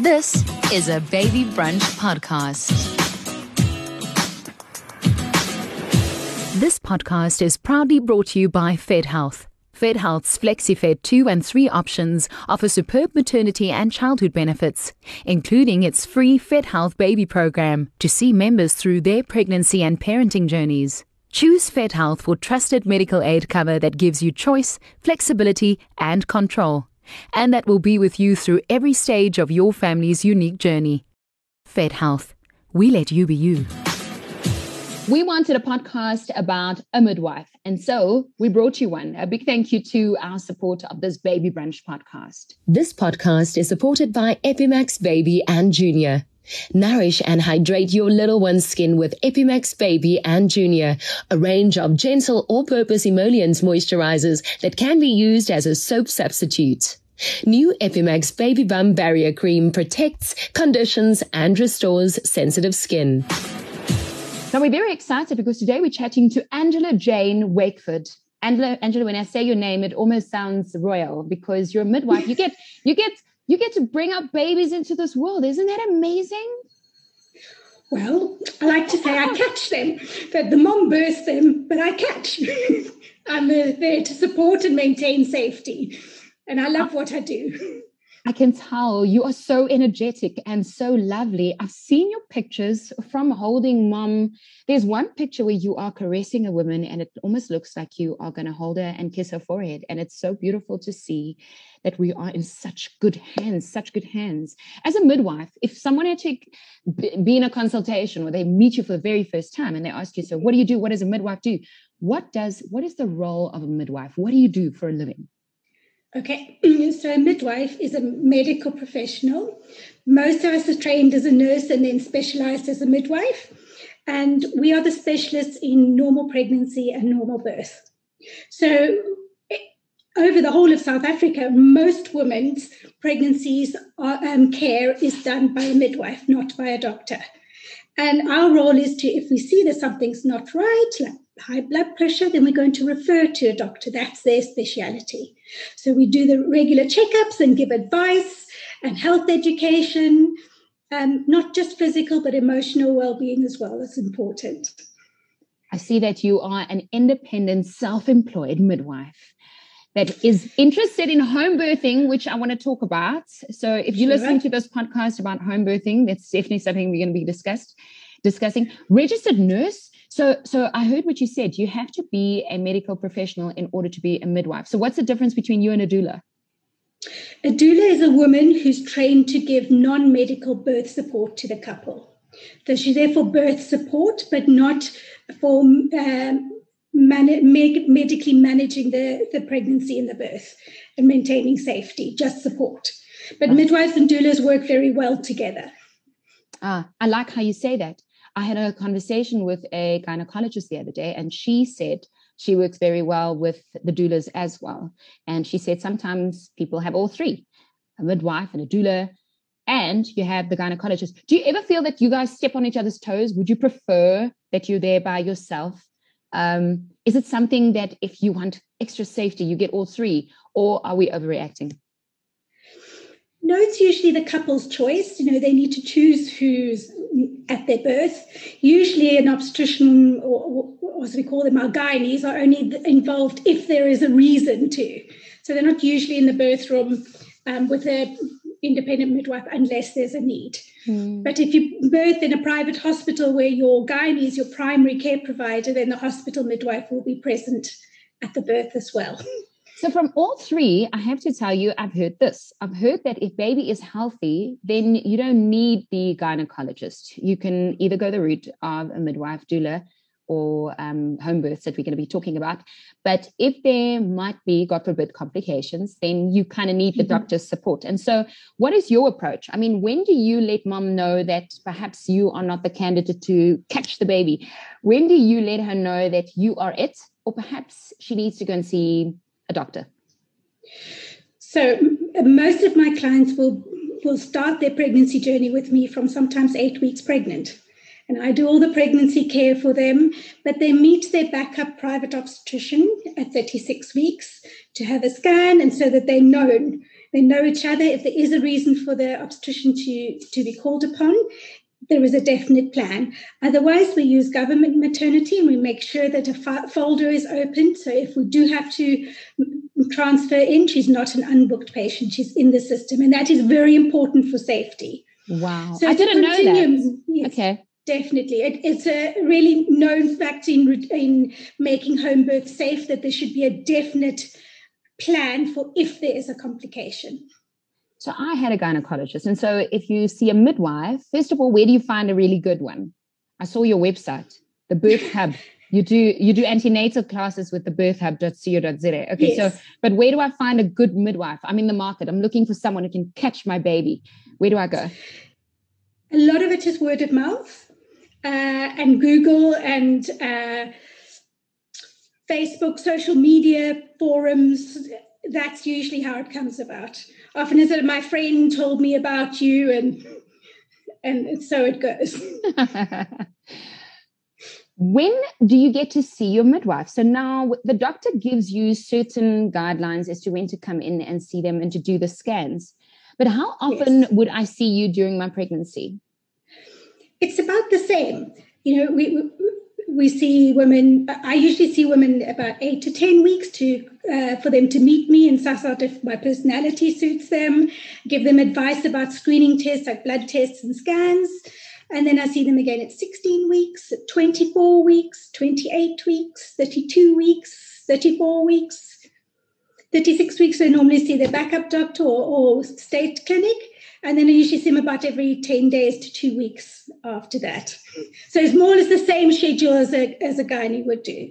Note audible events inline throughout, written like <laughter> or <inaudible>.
This is a Baby Brunch podcast. This podcast is proudly brought to you by Fed Health. Fed Health's FlexiFed 2 and 3 options offer superb maternity and childhood benefits, including its free Fed Health baby program to see members through their pregnancy and parenting journeys. Choose Fed Health for trusted medical aid cover that gives you choice, flexibility, and control and that will be with you through every stage of your family's unique journey. Fed Health, we let you be you. We wanted a podcast about a midwife, and so we brought you one. A big thank you to our support of this Baby Brunch podcast. This podcast is supported by Epimax Baby and Junior. Nourish and hydrate your little one's skin with Epimax Baby and Junior, a range of gentle all-purpose emollients moisturizers that can be used as a soap substitute. New Epimax Baby Bum Barrier Cream protects, conditions, and restores sensitive skin. Now we're very excited because today we're chatting to Angela Jane Wakeford. Angela, Angela, when I say your name, it almost sounds royal because you're a midwife. You get, you get, you get to bring up babies into this world. Isn't that amazing? Well, I like to say I catch them, that the mom births them, but I catch. <laughs> I'm uh, there to support and maintain safety and I love what I do. <laughs> I can tell you are so energetic and so lovely. I've seen your pictures from holding mom. There's one picture where you are caressing a woman, and it almost looks like you are going to hold her and kiss her forehead. And it's so beautiful to see that we are in such good hands, such good hands. As a midwife, if someone had to be in a consultation where they meet you for the very first time and they ask you, So, what do you do? What does a midwife do? What does what is the role of a midwife? What do you do for a living? Okay, <clears throat> so a midwife is a medical professional. Most of us are trained as a nurse and then specialized as a midwife. And we are the specialists in normal pregnancy and normal birth. So, over the whole of South Africa, most women's pregnancies are, um, care is done by a midwife, not by a doctor. And our role is to, if we see that something's not right, like high blood pressure, then we're going to refer to a doctor. That's their speciality. So we do the regular checkups and give advice and health education, um, not just physical, but emotional well being as well That's important. I see that you are an independent, self employed midwife that is interested in home birthing, which I want to talk about. So if you're sure. listening to this podcast about home birthing, that's definitely something we're going to be discussed discussing. Registered nurse so, so I heard what you said. You have to be a medical professional in order to be a midwife. So, what's the difference between you and a doula? A doula is a woman who's trained to give non-medical birth support to the couple. So she's there for birth support, but not for um, man- medically managing the, the pregnancy and the birth and maintaining safety, just support. But midwives and doulas work very well together. Ah, I like how you say that. I had a conversation with a gynecologist the other day, and she said she works very well with the doulas as well. And she said sometimes people have all three a midwife and a doula, and you have the gynecologist. Do you ever feel that you guys step on each other's toes? Would you prefer that you're there by yourself? Um, is it something that if you want extra safety, you get all three, or are we overreacting? No, it's usually the couple's choice. You know, they need to choose who's at their birth. Usually, an obstetrician, or, or as we call them, our gynaes, are only involved if there is a reason to. So they're not usually in the birth room um, with a independent midwife unless there's a need. Mm. But if you birth in a private hospital where your gynae is your primary care provider, then the hospital midwife will be present at the birth as well. <laughs> So, from all three, I have to tell you, I've heard this. I've heard that if baby is healthy, then you don't need the gynecologist. You can either go the route of a midwife, doula, or um, home births that we're going to be talking about. But if there might be, God forbid, complications, then you kind of need the mm-hmm. doctor's support. And so, what is your approach? I mean, when do you let mom know that perhaps you are not the candidate to catch the baby? When do you let her know that you are it? Or perhaps she needs to go and see a doctor? So uh, most of my clients will will start their pregnancy journey with me from sometimes eight weeks pregnant. And I do all the pregnancy care for them, but they meet their backup private obstetrician at 36 weeks to have a scan and so that they're known They know each other. If there is a reason for the obstetrician to, to be called upon, there is a definite plan. Otherwise, we use government maternity and we make sure that a folder is open. So if we do have to transfer in, she's not an unbooked patient, she's in the system. And that is very important for safety. Wow. So I didn't know that. Yes, okay. Definitely. It, it's a really known fact in, in making home birth safe that there should be a definite plan for if there is a complication. So I had a gynecologist. And so if you see a midwife, first of all, where do you find a really good one? I saw your website, the birth <laughs> hub. You do you do antenatal classes with the birthhub.co.za. Okay, yes. so but where do I find a good midwife? I'm in the market. I'm looking for someone who can catch my baby. Where do I go? A lot of it is word of mouth uh, and Google and uh, Facebook, social media forums. That's usually how it comes about often is that my friend told me about you and and so it goes. <laughs> When do you get to see your midwife? So now the doctor gives you certain guidelines as to when to come in and see them and to do the scans. But how often yes. would i see you during my pregnancy? It's about the same. You know we, we see women i usually see women about eight to ten weeks to uh, for them to meet me and suss out if my personality suits them give them advice about screening tests like blood tests and scans. And then i see them again at 16 weeks at 24 weeks 28 weeks 32 weeks 34 weeks. 36 weeks i normally see their backup doctor or, or state clinic and then I usually see them about every 10 days to two weeks after that. So it's more or less the same schedule as a, as a gynae would do.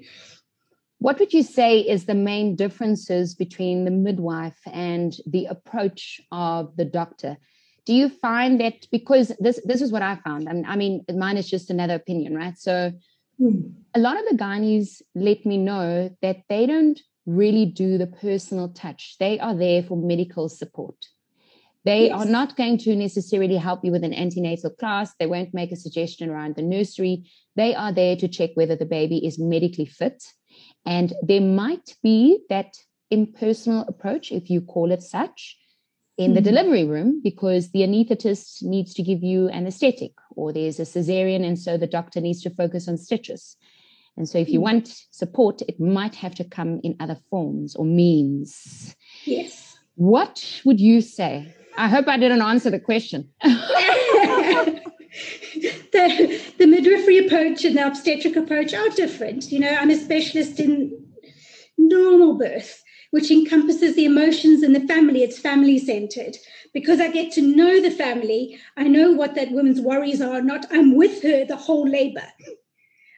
What would you say is the main differences between the midwife and the approach of the doctor? Do you find that because this this is what I found, and I mean mine is just another opinion, right? So mm. a lot of the gynaes let me know that they don't really do the personal touch. They are there for medical support. They yes. are not going to necessarily help you with an antenatal class. They won't make a suggestion around the nursery. They are there to check whether the baby is medically fit. And there might be that impersonal approach, if you call it such, in the mm-hmm. delivery room because the anesthetist needs to give you anesthetic or there's a cesarean and so the doctor needs to focus on stitches. And so if you mm. want support, it might have to come in other forms or means. Yes. What would you say I hope I didn't answer the question. <laughs> the, the midwifery approach and the obstetric approach are different. You know, I'm a specialist in normal birth, which encompasses the emotions and the family. It's family centered. Because I get to know the family, I know what that woman's worries are. Not I'm with her the whole labor.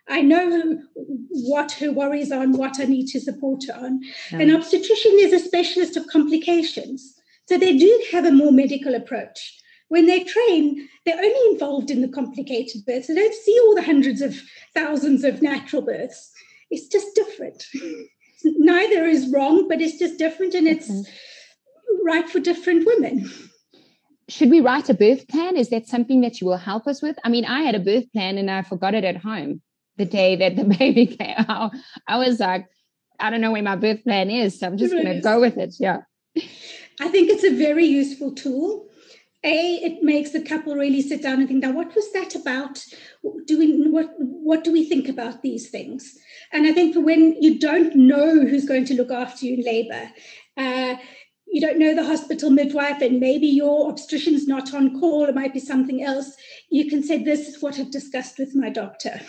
I know what her worries are and what I need to support her on. An obstetrician is a specialist of complications. So they do have a more medical approach. When they train, they're only involved in the complicated births. They don't see all the hundreds of thousands of natural births. It's just different. <laughs> Neither is wrong, but it's just different and it's right for different women. Should we write a birth plan? Is that something that you will help us with? I mean, I had a birth plan and I forgot it at home the day that the <laughs> baby came out. I was like, I don't know where my birth plan is, so I'm just going to go with it. Yeah. <laughs> I think it's a very useful tool. A, it makes the couple really sit down and think, now what was that about? Do we what what do we think about these things? And I think for when you don't know who's going to look after you in labor, uh, you don't know the hospital midwife, and maybe your obstetrician's not on call, it might be something else. You can say, This is what I've discussed with my doctor.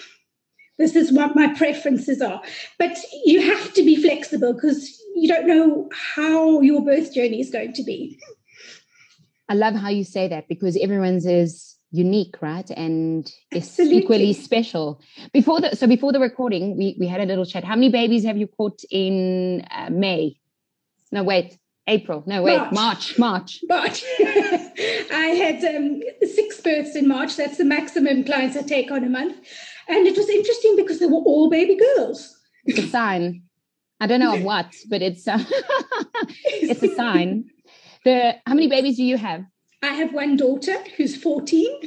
This is what my preferences are. But you have to be flexible because you don't know how your birth journey is going to be. I love how you say that because everyone's is unique, right? And it's equally special. Before the so before the recording, we we had a little chat. How many babies have you caught in uh, May? No, wait, April. No, wait, March. March. March. <laughs> I had um, six births in March. That's the maximum clients I take on a month, and it was interesting because they were all baby girls. It's a sign. I don't know what, but it's uh, <laughs> it's a sign. The how many babies do you have? I have one daughter who's 14.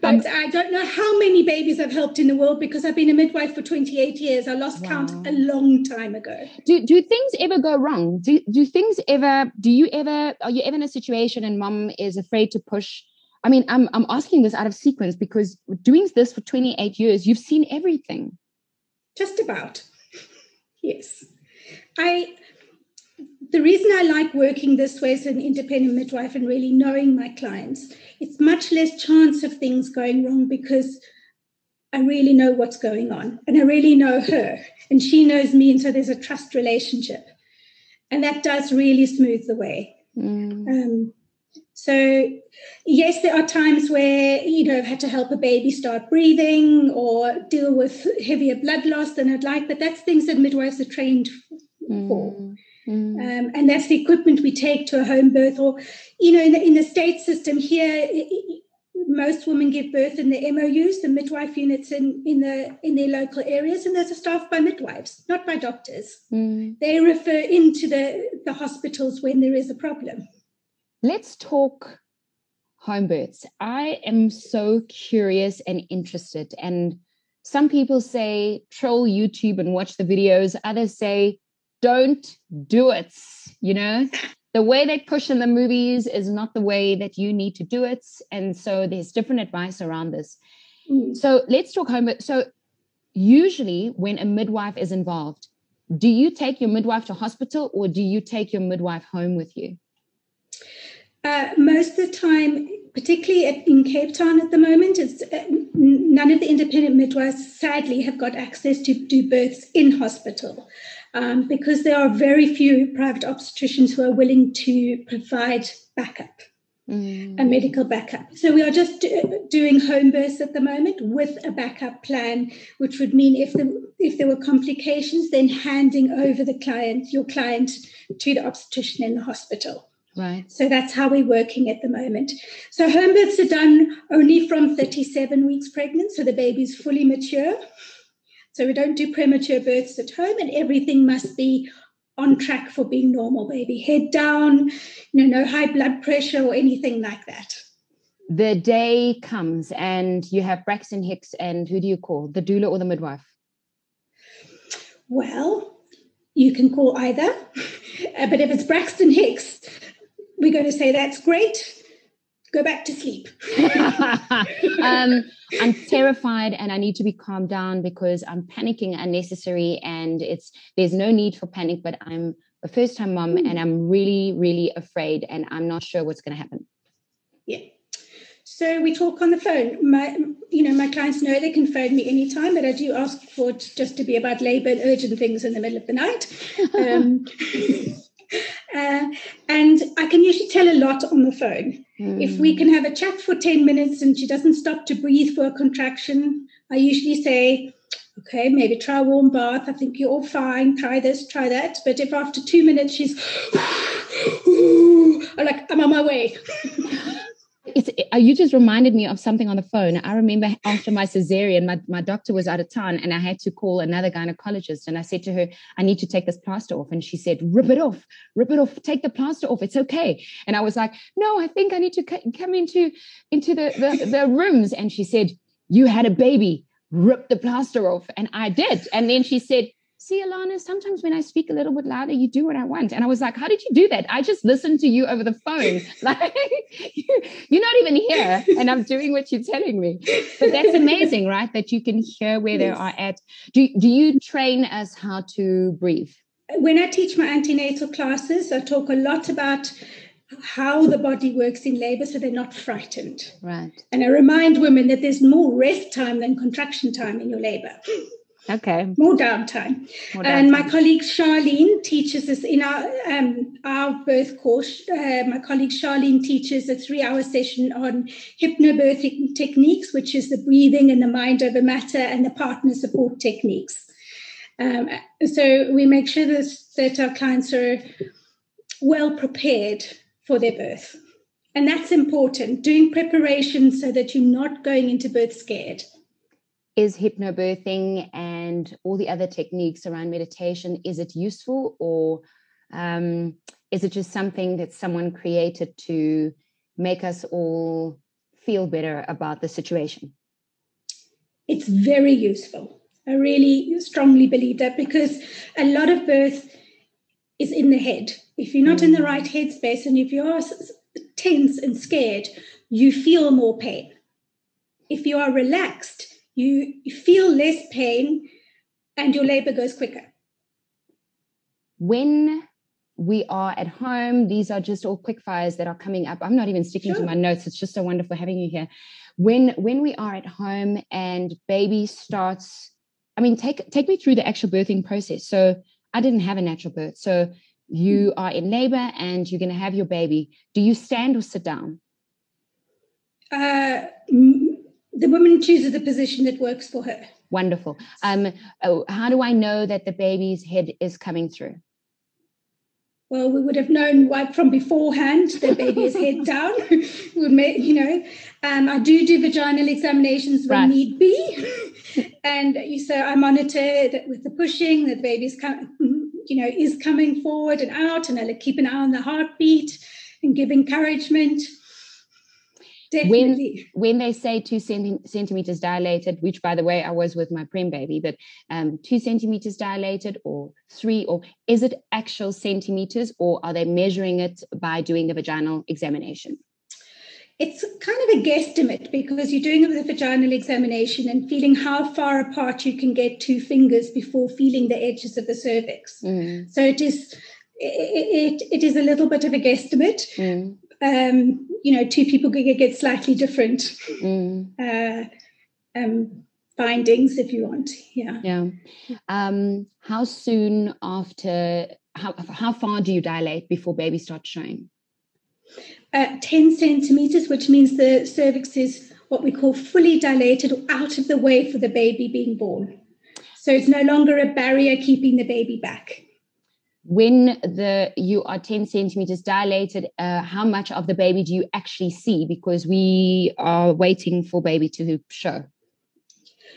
but um, I don't know how many babies I've helped in the world because I've been a midwife for 28 years. I lost wow. count a long time ago. Do do things ever go wrong? Do do things ever do you ever are you ever in a situation and mom is afraid to push? I mean, I'm I'm asking this out of sequence because doing this for 28 years, you've seen everything. Just about. Yes. I the reason I like working this way as an independent midwife and really knowing my clients, it's much less chance of things going wrong because I really know what's going on and I really know her and she knows me. And so there's a trust relationship. And that does really smooth the way. Mm. Um, so, yes, there are times where, you know, I've had to help a baby start breathing or deal with heavier blood loss than I'd like, but that's things that midwives are trained for. Mm. Mm. Um, and that's the equipment we take to a home birth. Or, you know, in the, in the state system here, it, most women give birth in the MOUs, the midwife units in, in the in their local areas, and those are staffed by midwives, not by doctors. Mm. They refer into the, the hospitals when there is a problem. Let's talk home births. I am so curious and interested. And some people say troll YouTube and watch the videos. Others say don't do it. You know, the way they push in the movies is not the way that you need to do it. And so there's different advice around this. Mm. So let's talk home. So usually when a midwife is involved, do you take your midwife to hospital or do you take your midwife home with you? Uh, most of the time, particularly at, in Cape Town at the moment, it's, uh, none of the independent midwives sadly have got access to do births in hospital um, because there are very few private obstetricians who are willing to provide backup. Mm. A medical backup. So we are just do, doing home births at the moment with a backup plan, which would mean if the if there were complications, then handing over the client, your client, to the obstetrician in the hospital. Right. So that's how we're working at the moment. So home births are done only from 37 weeks pregnant, so the baby's fully mature. So we don't do premature births at home, and everything must be on track for being normal, baby. Head down, you know, no high blood pressure or anything like that. The day comes and you have Braxton Hicks, and who do you call? The doula or the midwife? Well, you can call either. Uh, <laughs> but if it's Braxton Hicks, we're going to say that's great go back to sleep. <laughs> um, I'm terrified and I need to be calmed down because I'm panicking unnecessary and it's there's no need for panic, but I'm a first time mom mm. and I'm really, really afraid and I'm not sure what's going to happen. Yeah. So we talk on the phone. My, you know, my clients know they can phone me anytime, but I do ask for it just to be about labour and urgent things in the middle of the night. <laughs> Um, uh, and I can usually tell a lot on the phone. Mm. If we can have a chat for 10 minutes and she doesn't stop to breathe for a contraction, I usually say, okay, maybe try a warm bath. I think you're all fine. Try this, try that. But if after two minutes she's, I'm <sighs> like, I'm on my way. <laughs> it's uh, you just reminded me of something on the phone. I remember after my cesarean, my, my doctor was out of town and I had to call another gynecologist. And I said to her, I need to take this plaster off. And she said, rip it off, rip it off, take the plaster off. It's okay. And I was like, no, I think I need to c- come into, into the, the, the rooms. And she said, you had a baby, rip the plaster off. And I did. And then she said, see, Alana, sometimes when I speak a little bit louder, you do what I want. And I was like, how did you do that? I just listened to you over the phone. <laughs> <laughs> Like, you're not even here, and I'm doing what you're telling me. But that's amazing, right? That you can hear where yes. they are at. Do, do you train us how to breathe? When I teach my antenatal classes, I talk a lot about how the body works in labor so they're not frightened. Right. And I remind women that there's more rest time than contraction time in your labor. Okay. More downtime. More downtime. And my colleague Charlene teaches us in our um, our birth course. Uh, my colleague Charlene teaches a three hour session on hypnobirthing techniques, which is the breathing and the mind over matter and the partner support techniques. Um, so we make sure that, that our clients are well prepared for their birth. And that's important, doing preparation so that you're not going into birth scared is hypnobirthing and all the other techniques around meditation is it useful or um, is it just something that someone created to make us all feel better about the situation? It's very useful. I really strongly believe that because a lot of birth is in the head. If you're not in the right headspace and if you're tense and scared, you feel more pain. If you are relaxed, you feel less pain and your labor goes quicker. When we are at home, these are just all quick fires that are coming up. I'm not even sticking sure. to my notes. It's just so wonderful having you here. When when we are at home and baby starts, I mean, take take me through the actual birthing process. So I didn't have a natural birth. So you hmm. are in labor and you're going to have your baby. Do you stand or sit down? Uh, the woman chooses the position that works for her. Wonderful. Um, oh, how do I know that the baby's head is coming through? Well, we would have known right from beforehand the baby is <laughs> head down. <laughs> would make, you know, um, I do do vaginal examinations when right. need be, <laughs> and so I monitor that with the pushing that the baby's coming, you know, is coming forward and out, and I keep an eye on the heartbeat and give encouragement. Definitely. When when they say two centi- centimeters dilated, which by the way I was with my prem baby, but um, two centimeters dilated or three, or is it actual centimeters, or are they measuring it by doing the vaginal examination? It's kind of a guesstimate because you're doing it with a vaginal examination and feeling how far apart you can get two fingers before feeling the edges of the cervix. Mm. So it is it, it, it is a little bit of a guesstimate. Mm um, you know, two people could get slightly different mm. uh, um, findings if you want. Yeah. Yeah. Um, how soon after? How how far do you dilate before baby starts showing? Uh, 10 centimeters, which means the cervix is what we call fully dilated or out of the way for the baby being born. So it's no longer a barrier keeping the baby back when the you are 10 centimeters dilated uh, how much of the baby do you actually see? Because we are waiting for baby to show.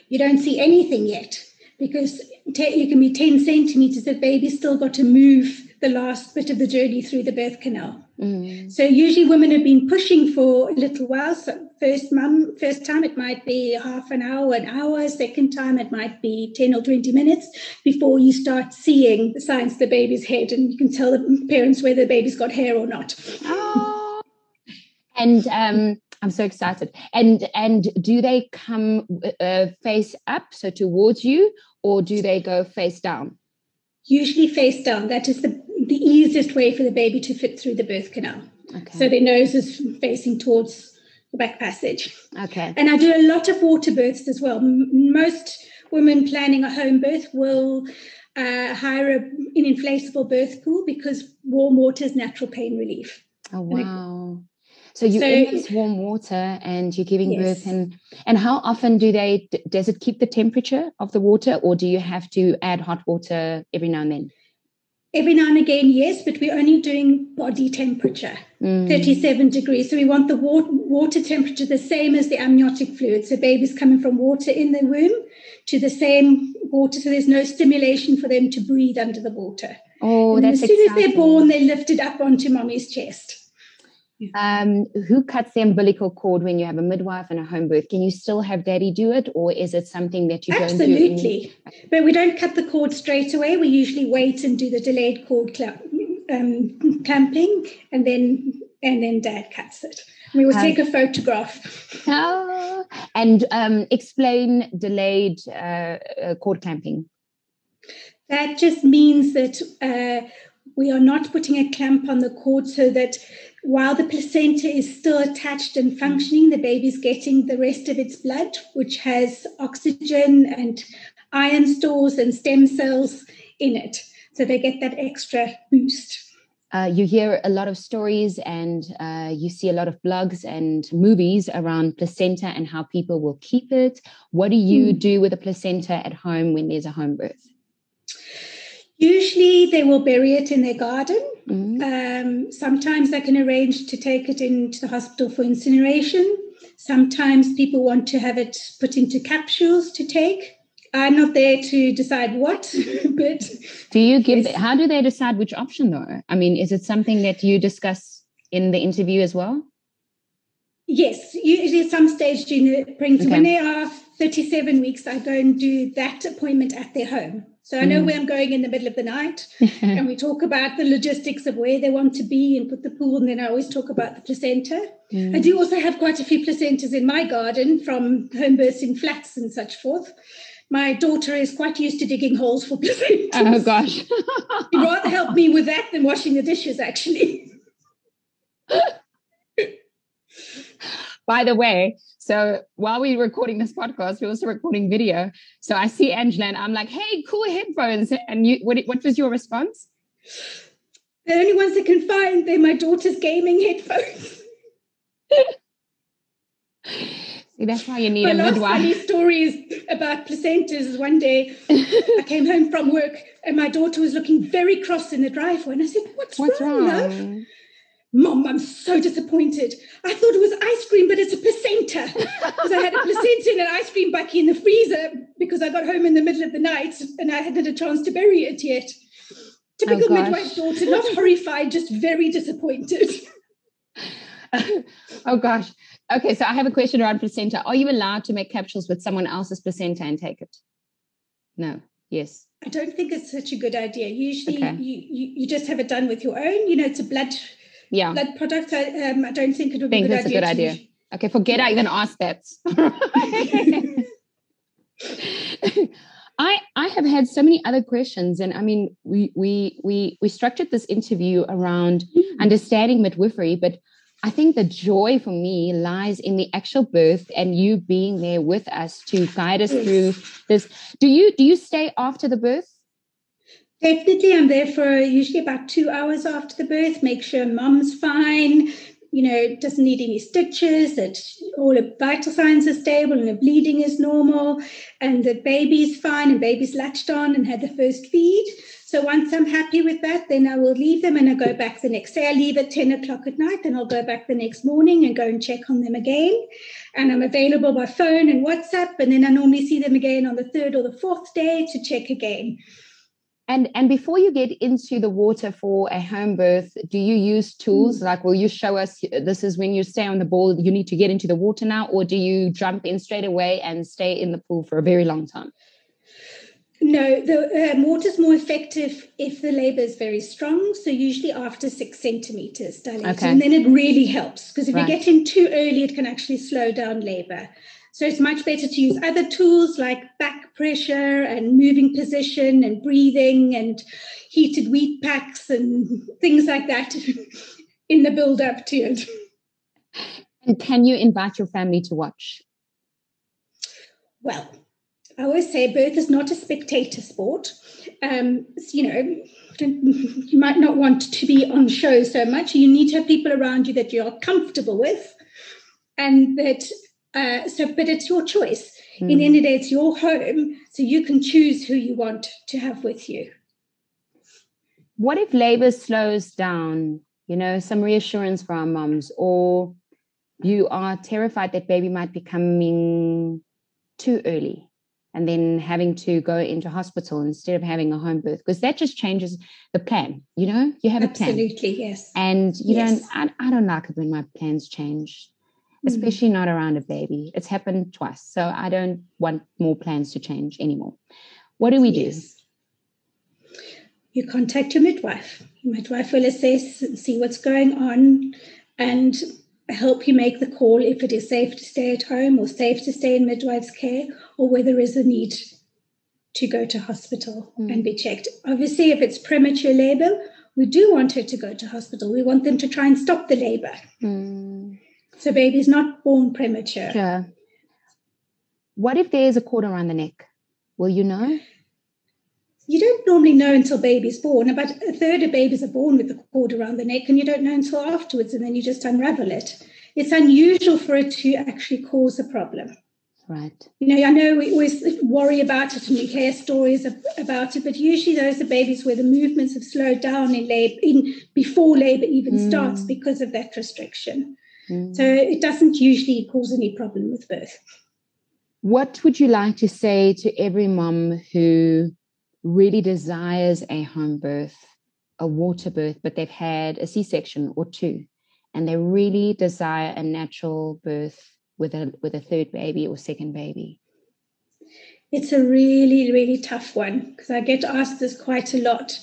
You don't see anything yet because you can be 10 centimeters. The baby's still got to move the last bit of the journey through the birth canal. Mm. so usually women have been pushing for a little while so first mum first time it might be half an hour an hour. Second time it might be 10 or 20 minutes before you start seeing the signs of the baby's head and you can tell the parents whether the baby's got hair or not. Oh. <laughs> and um, i'm so excited. And and do they come uh, face up so towards you or do they go face down? Usually face down. That is the the easiest way for the baby to fit through the birth canal. Okay. so their nose is facing towards the back passage. Okay. And I do a lot of water births as well. Most women planning a home birth will uh, hire a, an inflatable birth pool because warm water is natural pain relief. Oh wow! So you're so, in this warm water and you're giving yes. birth, and and how often do they? Does it keep the temperature of the water, or do you have to add hot water every now and then? Every now and again, yes, but we're only doing body temperature, mm. 37 degrees. So we want the water, water temperature the same as the amniotic fluid. So babies coming from water in the womb to the same water. So there's no stimulation for them to breathe under the water. Oh, and that's As soon exciting. as they're born, they're lifted up onto mommy's chest. Um, who cuts the umbilical cord when you have a midwife and a home birth? Can you still have daddy do it, or is it something that you Absolutely. don't do? Absolutely, but we don't cut the cord straight away. We usually wait and do the delayed cord clamp, um, clamping, and then and then dad cuts it. We will um, take a photograph. Oh, <laughs> and um, explain delayed uh, uh, cord clamping. That just means that uh, we are not putting a clamp on the cord so that while the placenta is still attached and functioning, the baby's getting the rest of its blood, which has oxygen and iron stores and stem cells in it. So they get that extra boost. Uh, you hear a lot of stories and uh, you see a lot of blogs and movies around placenta and how people will keep it. What do you mm. do with a placenta at home when there's a home birth? Usually they will bury it in their garden. Mm-hmm. Um, sometimes they can arrange to take it into the hospital for incineration. Sometimes people want to have it put into capsules to take. I'm not there to decide what, <laughs> but do you give? How do they decide which option though? I mean, is it something that you discuss in the interview as well? Yes, usually at some stage during the pregnancy. Okay. When they are 37 weeks, I go and do that appointment at their home. So I know mm. where I'm going in the middle of the night. <laughs> and we talk about the logistics of where they want to be and put the pool. And then I always talk about the placenta. Mm. I do also have quite a few placentas in my garden from home births in flats and such forth. My daughter is quite used to digging holes for <laughs> placentas. Oh, gosh. She'd rather help me with that than washing the dishes, actually. By the way, so while we were recording this podcast, we're also recording video. So I see Angela and I'm like, hey, cool headphones. And you, what, what was your response? The only ones I can find, they're my daughter's gaming headphones. <laughs> See, that's why you need my a midwife. funny stories about placentas. One day, I <laughs> came home from work and my daughter was looking very cross in the driveway, and I said, "What's, What's wrong, wrong? love?" Mom, I'm so disappointed. I thought it was ice cream, but it's a placenta. <laughs> Because I had a placenta and an ice cream bucky in the freezer because I got home in the middle of the night and I hadn't had a chance to bury it yet. Typical oh, midwife daughter, not horrified, just very disappointed. <laughs> oh gosh. Okay, so I have a question around placenta. Are you allowed to make capsules with someone else's placenta and take it? No. Yes. I don't think it's such a good idea. Usually, okay. you, you you just have it done with your own. You know, it's a blood yeah blood product I, um, I don't think it would be a good that's idea a good idea okay forget I even asked that <laughs> I I have had so many other questions, and I mean, we we we we structured this interview around mm. understanding midwifery, but I think the joy for me lies in the actual birth and you being there with us to guide us through this. Do you do you stay after the birth? Definitely, I'm there for usually about two hours after the birth, make sure mom's fine, you know, doesn't need any stitches, that all the vital signs are stable and the bleeding is normal, and the baby's fine and baby's latched on and had the first feed. So once I'm happy with that, then I will leave them and I go back the next day. I leave at 10 o'clock at night, then I'll go back the next morning and go and check on them again. And I'm available by phone and WhatsApp, and then I normally see them again on the third or the fourth day to check again. And and before you get into the water for a home birth, do you use tools? Mm. Like, will you show us this is when you stay on the ball, you need to get into the water now, or do you jump in straight away and stay in the pool for a very long time? No, the um, water is more effective if the labor is very strong. So usually after six centimeters dilated, okay. and then it really helps because if right. you get in too early, it can actually slow down labor. So it's much better to use other tools like back pressure and moving position and breathing and heated wheat packs and <laughs> things like that <laughs> in the build up to it. And can you invite your family to watch? Well, I always say birth is not a spectator sport. Um, you know, <laughs> you might not want to be on show so much. You need to have people around you that you're comfortable with and that uh, so, but it's your choice. Mm. In the end of the day, it's your home, so you can choose who you want to have with you. What if labor slows down? You know, some reassurance for our moms, or you are terrified that baby might be coming too early and then having to go into hospital instead of having a home birth because that just changes the plan you know you have absolutely, a plan absolutely yes and you yes. don't I, I don't like it when my plans change. Especially not around a baby. It's happened twice. So I don't want more plans to change anymore. What do we do? You contact your midwife. Your midwife will assess and see what's going on and help you make the call if it is safe to stay at home or safe to stay in midwife's care or whether there is a need to go to hospital mm. and be checked. Obviously, if it's premature labor, we do want her to go to hospital. We want them to try and stop the labor. Mm. So baby's not born premature. Sure. What if there is a cord around the neck? Will you know? You don't normally know until baby's born. About a third of babies are born with the cord around the neck, and you don't know until afterwards, and then you just unravel it. It's unusual for it to actually cause a problem. Right. You know, I know we always worry about it and we hear stories about it, but usually those are babies where the movements have slowed down in labor, in before labor even mm. starts because of that restriction. Mm. So it doesn't usually cause any problem with birth. What would you like to say to every mom who really desires a home birth, a water birth, but they've had a C section or two? and they really desire a natural birth with a with a third baby or second baby? It's a really, really tough one because I get asked this quite a lot.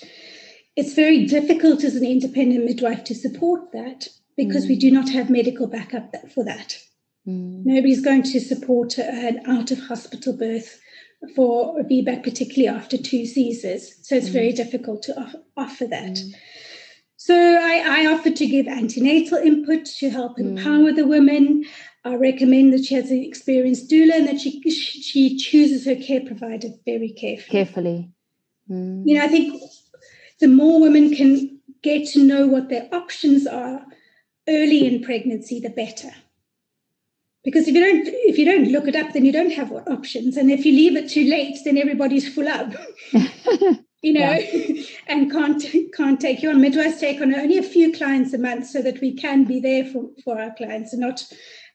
It's very difficult as an independent midwife to support that because mm. we do not have medical backup for that. Mm. Nobody's going to support an out of hospital birth for a VBAC, particularly after two Caesars. So it's mm. very difficult to off- offer that. Mm. So I, I offer to give antenatal input to help mm. empower the women. I recommend that she has an experienced doula and that she she chooses her care provider very carefully. Carefully. Mm. You know, I think the more women can get to know what their options are early in pregnancy, the better. Because if you don't if you don't look it up then you don't have options. And if you leave it too late then everybody's full up. <laughs> You know yeah. and can't can't take you on. Midwives take on only a few clients a month so that we can be there for, for our clients and not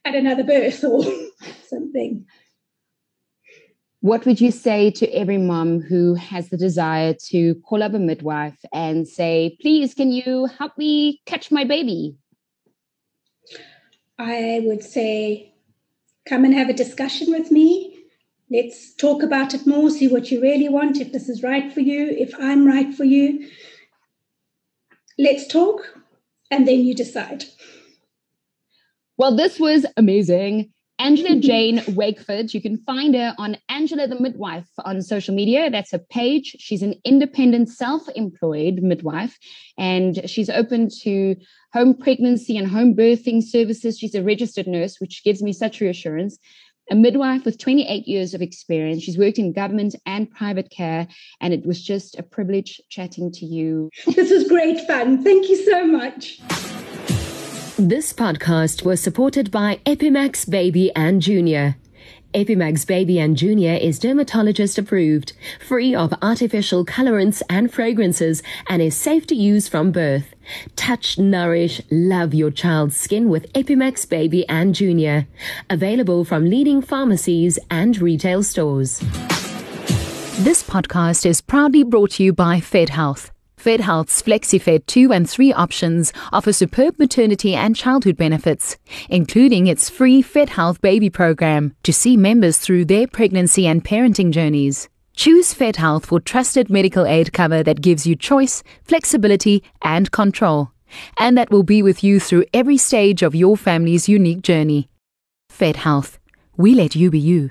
at another birth or <laughs> something. What would you say to every mom who has the desire to call up a midwife and say please can you help me catch my baby I would say come and have a discussion with me. Let's talk about it more, see what you really want, if this is right for you, if I'm right for you. Let's talk, and then you decide. Well, this was amazing. Angela <laughs> Jane Wakeford. You can find her on Angela the Midwife on social media. That's her page. She's an independent, self employed midwife, and she's open to home pregnancy and home birthing services. She's a registered nurse, which gives me such reassurance. A midwife with 28 years of experience. She's worked in government and private care, and it was just a privilege chatting to you. This was great fun. Thank you so much. This podcast was supported by Epimax Baby and Junior. Epimax Baby and Junior is dermatologist approved, free of artificial colorants and fragrances, and is safe to use from birth. Touch, nourish, love your child's skin with Epimax Baby and Junior. Available from leading pharmacies and retail stores. This podcast is proudly brought to you by Fed Health. FedHealth's FlexiFed 2 and 3 options offer superb maternity and childhood benefits, including its free FedHealth baby program to see members through their pregnancy and parenting journeys. Choose FedHealth for trusted medical aid cover that gives you choice, flexibility, and control, and that will be with you through every stage of your family's unique journey. FedHealth. We let you be you.